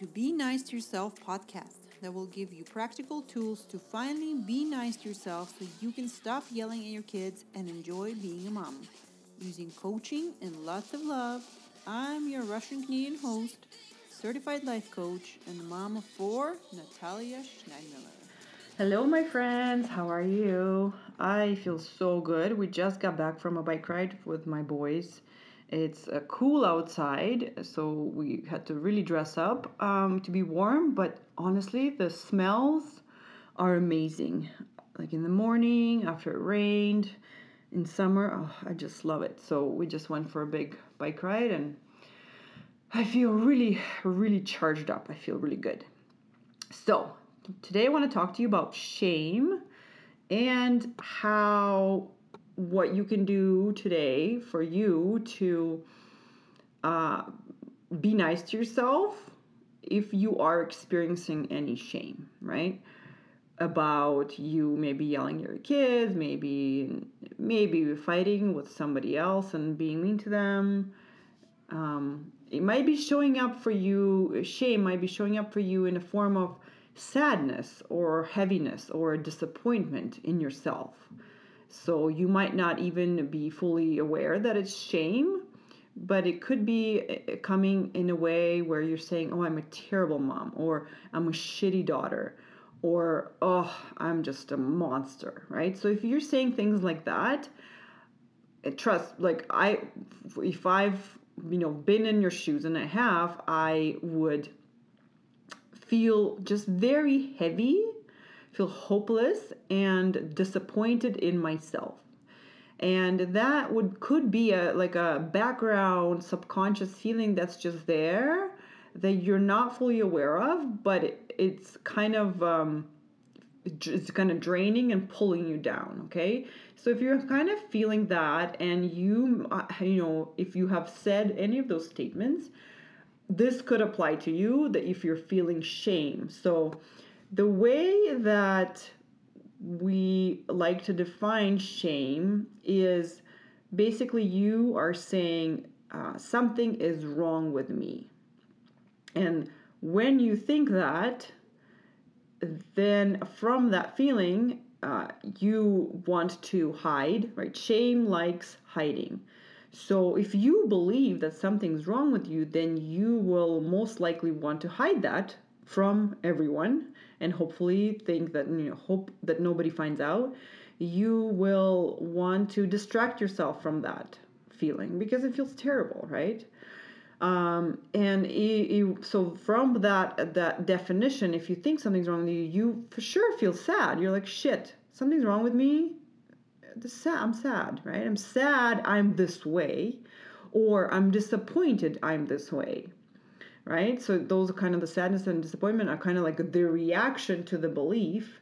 To Be Nice to Yourself podcast that will give you practical tools to finally be nice to yourself so you can stop yelling at your kids and enjoy being a mom. Using coaching and lots of love, I'm your Russian Canadian host, certified life coach, and mom of four, Natalia Schneidmiller. Hello, my friends. How are you? I feel so good. We just got back from a bike ride with my boys. It's uh, cool outside, so we had to really dress up um, to be warm. But honestly, the smells are amazing. Like in the morning, after it rained, in summer, oh, I just love it. So we just went for a big bike ride, and I feel really, really charged up. I feel really good. So today I want to talk to you about shame and how what you can do today for you to uh, be nice to yourself if you are experiencing any shame, right? About you maybe yelling at your kids, maybe maybe fighting with somebody else and being mean to them. Um, it might be showing up for you. Shame might be showing up for you in a form of sadness or heaviness or disappointment in yourself. So you might not even be fully aware that it's shame, but it could be eh, coming in a way where you're saying, Oh, I'm a terrible mom, or I'm a shitty daughter, or Oh, I'm just a monster, right? So if you're saying things like that, eh, trust, like I, if I've, you know, been in your shoes and I have, I would feel just very heavy, feel hopeless and disappointed in myself. And that would could be a like a background subconscious feeling that's just there that you're not fully aware of, but it, it's kind of um, it's kind of draining and pulling you down okay so if you're kind of feeling that and you uh, you know if you have said any of those statements this could apply to you that if you're feeling shame. So the way that we like to define shame is basically you are saying uh, something is wrong with me. And when you think that, then from that feeling, uh, you want to hide, right? Shame likes hiding. So if you believe that something's wrong with you, then you will most likely want to hide that from everyone and hopefully think that you know hope that nobody finds out. You will want to distract yourself from that feeling because it feels terrible, right? Um, and so from that that definition, if you think something's wrong with you, you for sure feel sad. You're like, shit, something's wrong with me I'm sad, right? I'm sad I'm this way, or I'm disappointed I'm this way, right? So those are kind of the sadness and disappointment are kind of like the reaction to the belief.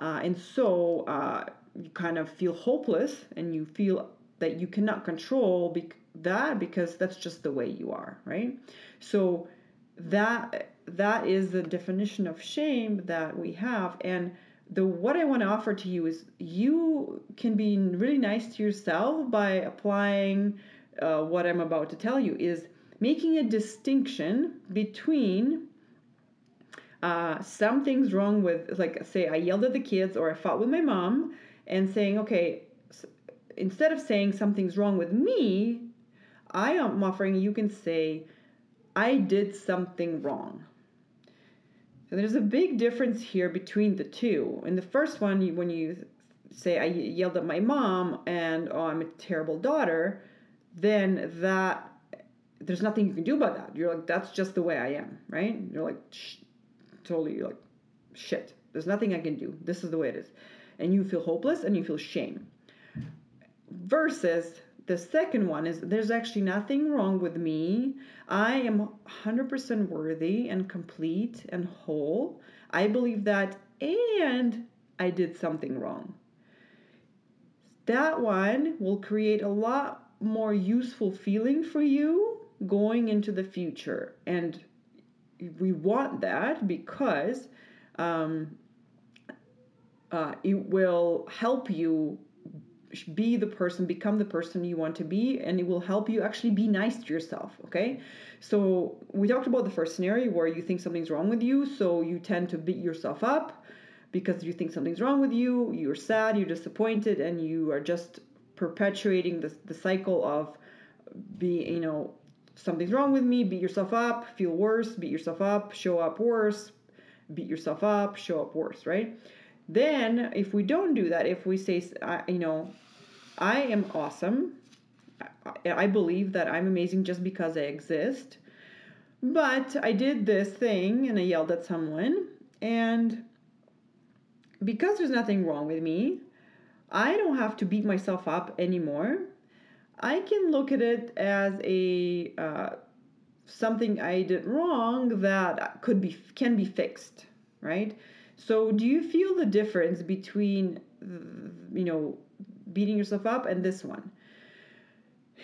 Uh, and so uh, you kind of feel hopeless and you feel that you cannot control be- that because that's just the way you are, right? So that that is the definition of shame that we have and the what I want to offer to you is you can be really nice to yourself by applying uh, what I'm about to tell you is making a distinction between uh, something's wrong with like say I yelled at the kids or I fought with my mom and saying okay instead of saying something's wrong with me I am offering you can say I did something wrong and there's a big difference here between the two. In the first one, when you say, I yelled at my mom and, oh, I'm a terrible daughter, then that, there's nothing you can do about that. You're like, that's just the way I am, right? You're like, Shh. totally, you're like, shit, there's nothing I can do. This is the way it is. And you feel hopeless and you feel shame. Versus the second one is there's actually nothing wrong with me. I am 100% worthy and complete and whole. I believe that, and I did something wrong. That one will create a lot more useful feeling for you going into the future. And we want that because um, uh, it will help you be the person, become the person you want to be, and it will help you actually be nice to yourself. Okay, so we talked about the first scenario where you think something's wrong with you, so you tend to beat yourself up because you think something's wrong with you, you're sad, you're disappointed, and you are just perpetuating the, the cycle of be you know something's wrong with me beat yourself up feel worse beat yourself up show up worse beat yourself up show up worse right? Then if we don't do that if we say you know i am awesome i believe that i'm amazing just because i exist but i did this thing and i yelled at someone and because there's nothing wrong with me i don't have to beat myself up anymore I can look at it as a uh, something I did wrong that could be can be fixed, right? So, do you feel the difference between you know beating yourself up and this one?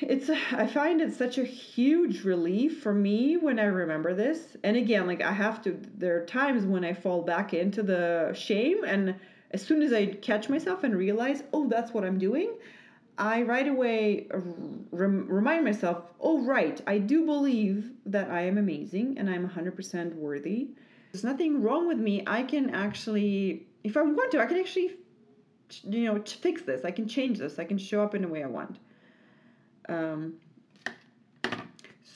It's I find it such a huge relief for me when I remember this. And again, like I have to there are times when I fall back into the shame and as soon as I catch myself and realize, "Oh, that's what I'm doing," I right away rem- remind myself, oh, right, I do believe that I am amazing and I'm 100% worthy. There's nothing wrong with me. I can actually, if I want to, I can actually, you know, fix this. I can change this. I can show up in the way I want. Um,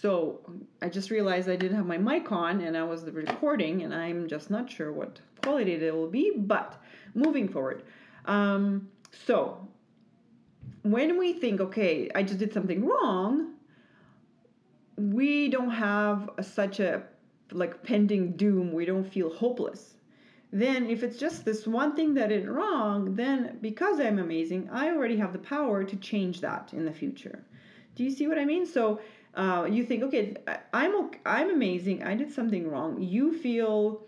so I just realized I didn't have my mic on and I was recording, and I'm just not sure what quality it will be. But moving forward, um, so when we think, okay, I just did something wrong, we don't have a, such a like pending doom. We don't feel hopeless. Then, if it's just this one thing that is wrong, then because I'm amazing, I already have the power to change that in the future. Do you see what I mean? So uh, you think, okay, I'm I'm amazing. I did something wrong. You feel.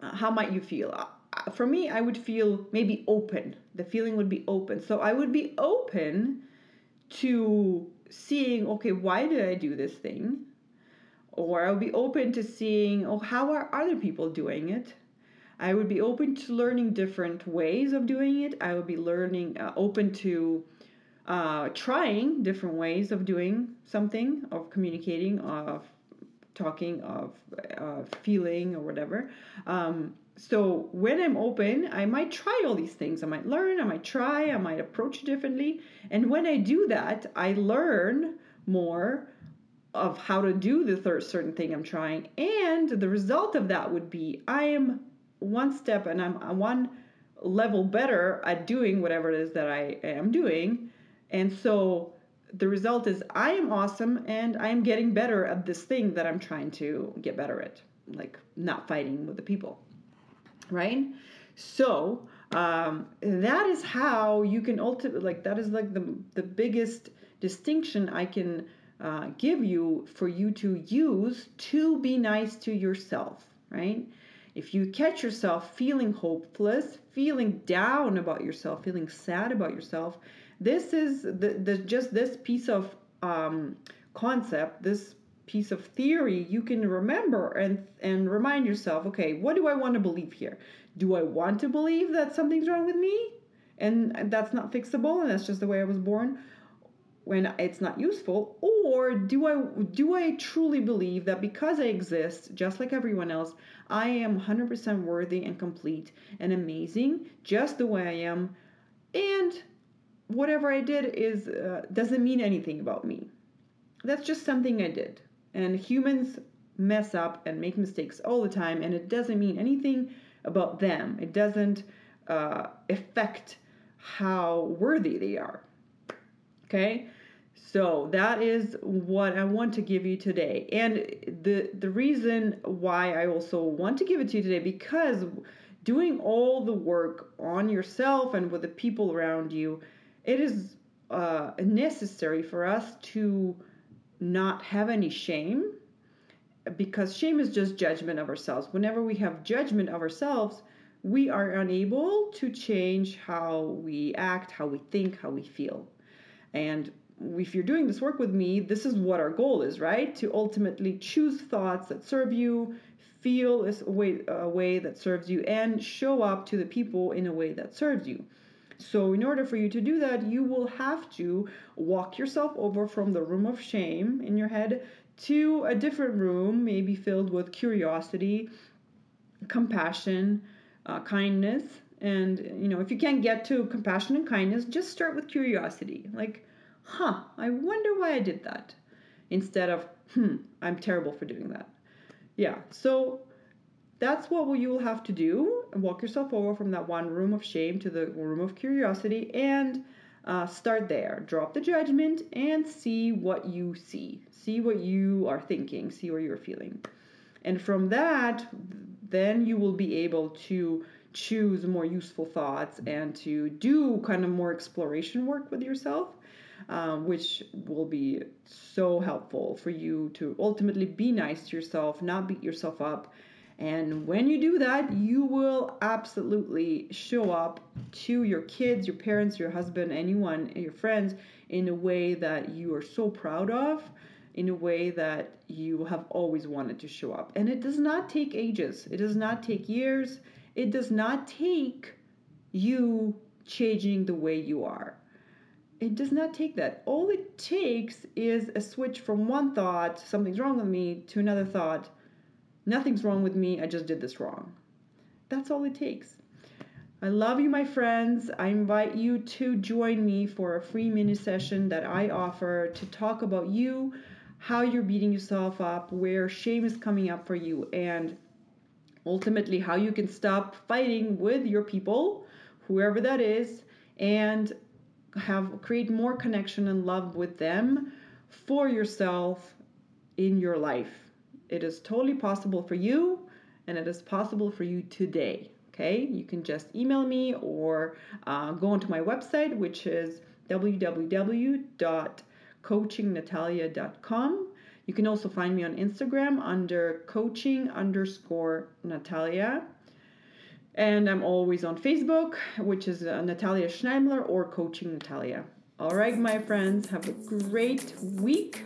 Uh, how might you feel? For me, I would feel maybe open. The feeling would be open. So I would be open to seeing, okay, why did I do this thing? Or I would be open to seeing, oh, how are other people doing it? I would be open to learning different ways of doing it. I would be learning, uh, open to uh, trying different ways of doing something, of communicating, of talking, of uh, feeling, or whatever. Um, so when I'm open, I might try all these things. I might learn, I might try, I might approach differently. And when I do that, I learn more of how to do the third certain thing I'm trying. And the result of that would be I am one step and I'm one level better at doing whatever it is that I am doing. And so the result is I am awesome and I am getting better at this thing that I'm trying to get better at, like not fighting with the people right? So um, that is how you can ultimately like that is like the the biggest distinction I can uh, give you for you to use to be nice to yourself, right? If you catch yourself feeling hopeless, feeling down about yourself, feeling sad about yourself, this is the, the just this piece of um, concept, this piece of theory you can remember and and remind yourself okay what do i want to believe here? Do i want to believe that something's wrong with me? And that's not fixable and that's just the way i was born when it's not useful. Or do i do i truly believe that because i exist just like everyone else i am 100% worthy and complete and amazing just the way i am? And whatever i did is uh, doesn't mean anything about me. That's just something i did and humans mess up and make mistakes all the time, and it doesn't mean anything about them. It doesn't uh, affect how worthy they are. Okay? So that is what I want to give you today. And the the reason why I also want to give it to you today because doing all the work on yourself and with the people around you, it is uh, necessary for us to not have any shame because shame is just judgment of ourselves. Whenever we have judgment of ourselves, we are unable to change how we act, how we think, how we feel. And if you're doing this work with me, this is what our goal is, right? To ultimately choose thoughts that serve you, feel a way, a way that serves you, and show up to the people in a way that serves you. So, in order for you to do that, you will have to walk yourself over from the room of shame in your head to a different room, maybe filled with curiosity, compassion, uh, kindness. And, you know, if you can't get to compassion and kindness, just start with curiosity. Like, huh, I wonder why I did that. Instead of, hmm, I'm terrible for doing that. Yeah, so that's what you will have to do. Walk yourself over from that one room of shame to the room of curiosity and uh, start there. Drop the judgment and see what you see. See what you are thinking. See what you're feeling. And from that, then you will be able to choose more useful thoughts and to do kind of more exploration work with yourself. Uh, which will be so helpful for you to ultimately be nice to yourself, not beat yourself up, and when you do that, you will absolutely show up to your kids, your parents, your husband, anyone, your friends in a way that you are so proud of, in a way that you have always wanted to show up. And it does not take ages, it does not take years, it does not take you changing the way you are. It does not take that. All it takes is a switch from one thought, something's wrong with me, to another thought, Nothing's wrong with me, I just did this wrong. That's all it takes. I love you, my friends. I invite you to join me for a free mini session that I offer to talk about you, how you're beating yourself up, where shame is coming up for you, and ultimately how you can stop fighting with your people, whoever that is, and have create more connection and love with them for yourself in your life. It is totally possible for you, and it is possible for you today. Okay, you can just email me or uh, go onto my website, which is www.coachingnatalia.com. You can also find me on Instagram under coaching underscore Natalia. And I'm always on Facebook, which is uh, Natalia Schneidmiller or Coaching Natalia. All right, my friends, have a great week.